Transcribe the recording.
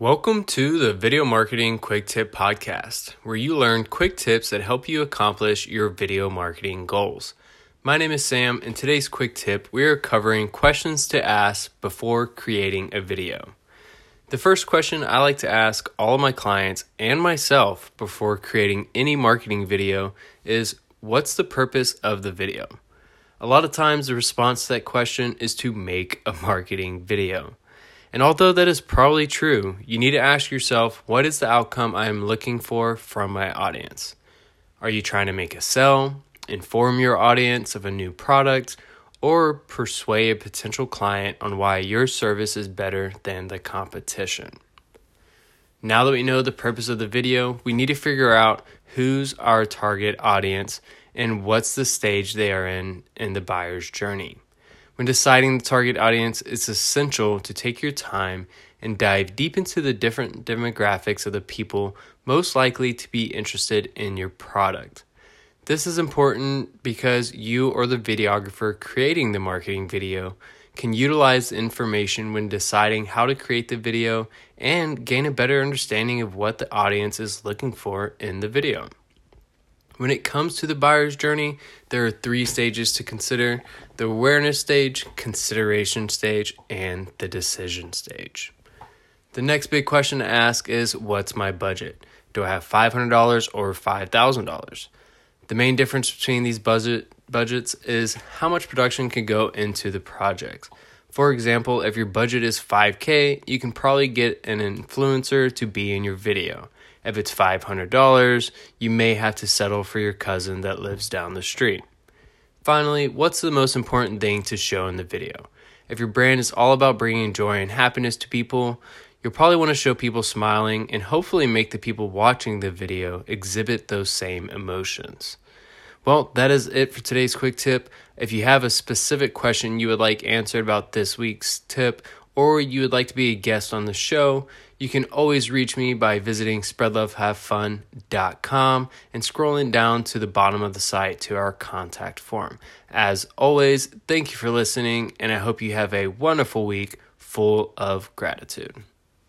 Welcome to the Video Marketing Quick Tip Podcast, where you learn quick tips that help you accomplish your video marketing goals. My name is Sam, and today's quick tip we are covering questions to ask before creating a video. The first question I like to ask all of my clients and myself before creating any marketing video is What's the purpose of the video? A lot of times, the response to that question is to make a marketing video. And although that is probably true, you need to ask yourself what is the outcome I am looking for from my audience? Are you trying to make a sell, inform your audience of a new product, or persuade a potential client on why your service is better than the competition? Now that we know the purpose of the video, we need to figure out who's our target audience and what's the stage they are in in the buyer's journey. When deciding the target audience, it's essential to take your time and dive deep into the different demographics of the people most likely to be interested in your product. This is important because you or the videographer creating the marketing video can utilize information when deciding how to create the video and gain a better understanding of what the audience is looking for in the video. When it comes to the buyer's journey, there are three stages to consider the awareness stage, consideration stage, and the decision stage. The next big question to ask is What's my budget? Do I have $500 or $5,000? The main difference between these budget budgets is how much production can go into the project. For example, if your budget is 5K, you can probably get an influencer to be in your video. If it's $500, you may have to settle for your cousin that lives down the street. Finally, what's the most important thing to show in the video? If your brand is all about bringing joy and happiness to people, you'll probably want to show people smiling and hopefully make the people watching the video exhibit those same emotions. Well, that is it for today's quick tip. If you have a specific question you would like answered about this week's tip, or you would like to be a guest on the show, you can always reach me by visiting spreadlovehavefun.com and scrolling down to the bottom of the site to our contact form. As always, thank you for listening, and I hope you have a wonderful week full of gratitude.